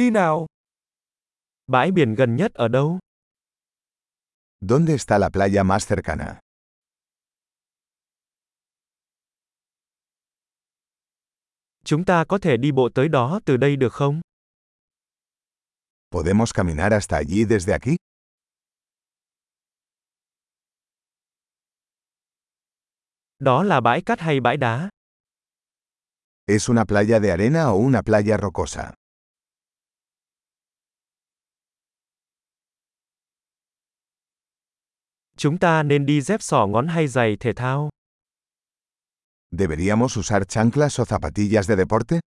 Đi nào. Bãi biển gần nhất ở đâu? ¿Dónde está la playa más cercana? Chúng ta có thể đi bộ tới đó từ đây được không? ¿Podemos caminar hasta allí desde aquí? Đó là bãi cát hay bãi đá? ¿Es una playa de arena o una playa rocosa? Chúng ta nên đi dép sỏ ngón hay giày thể thao? ¿Deberíamos usar chanclas o zapatillas de deporte?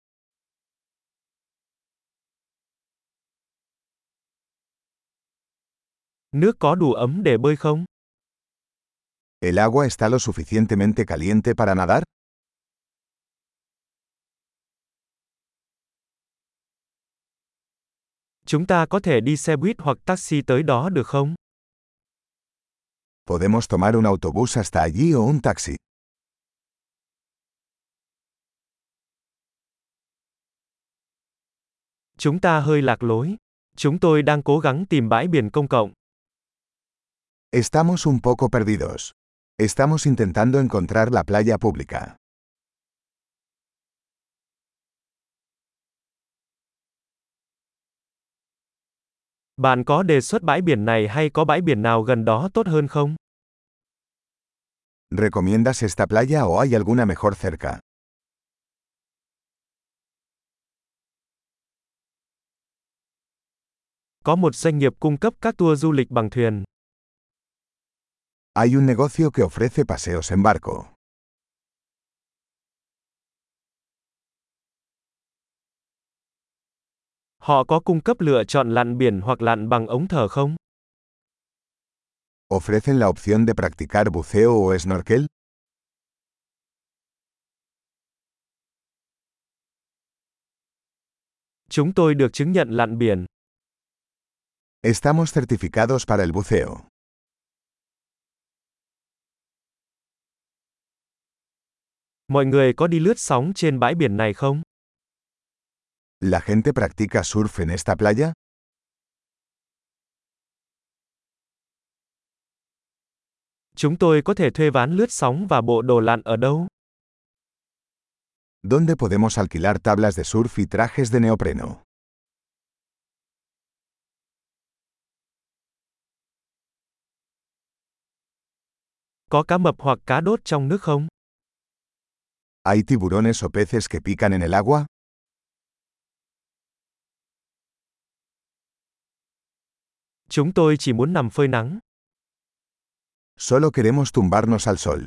Nước có đủ ấm để bơi không? ¿El agua está lo suficientemente caliente para nadar? Chúng ta có thể đi xe buýt hoặc taxi tới đó được không? ¿Podemos tomar un autobús hasta allí o un taxi? Chúng ta hơi lạc lối. Chúng tôi đang cố gắng tìm bãi biển công cộng. Estamos un poco perdidos. Estamos intentando encontrar la playa pública. Bạn có đề xuất bãi biển này hay có bãi biển nào gần đó tốt hơn không? ¿Recomiendas esta playa o hay alguna mejor cerca? Có một doanh nghiệp cung cấp các tour du lịch bằng thuyền. Hay un negocio que ofrece paseos en barco. Họ có cung cấp lựa chọn lặn biển hoặc lặn bằng ống thở không? ¿Ofrecen la opción de practicar buceo o snorkel? Chúng tôi được chứng nhận lặn biển. Estamos certificados para el buceo. Mọi người có đi lướt sóng trên bãi biển này không? ¿La gente practica surf en esta playa? Chúng tôi có thể thuê ván lướt sóng và bộ đồ lặn ở đâu? ¿Dónde podemos alquilar tablas de surf y trajes de neopreno? Có cá mập hoặc cá đốt trong nước không? ¿Hay tiburones o peces que pican en el agua? Chúng tôi chỉ muốn nằm phơi nắng. Solo queremos tumbarnos al sol.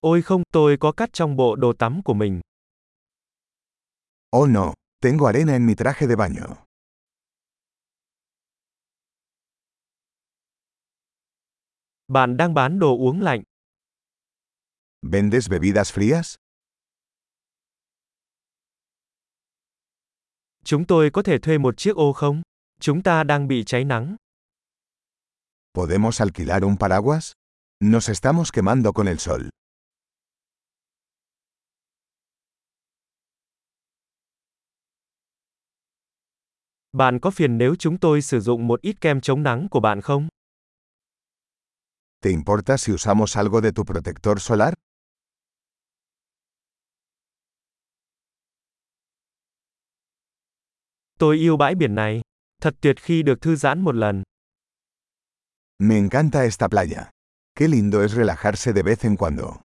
Ôi không, tôi có cát trong bộ đồ tắm của mình. Oh no, tengo arena en mi traje de baño. Bạn đang bán đồ uống lạnh. ¿Vendes bebidas frías? Chúng tôi có thể thuê một chiếc ô không? Chúng ta đang bị cháy nắng. ¿Podemos alquilar un paraguas? Nos estamos quemando con el sol. Bạn có phiền nếu chúng tôi sử dụng một ít kem chống nắng của bạn không? ¿Te importa si usamos algo de tu protector solar? Tôi yêu bãi biển này. Thật tuyệt khi được thư giãn một lần. Me encanta esta playa. Qué lindo es relajarse de vez en cuando.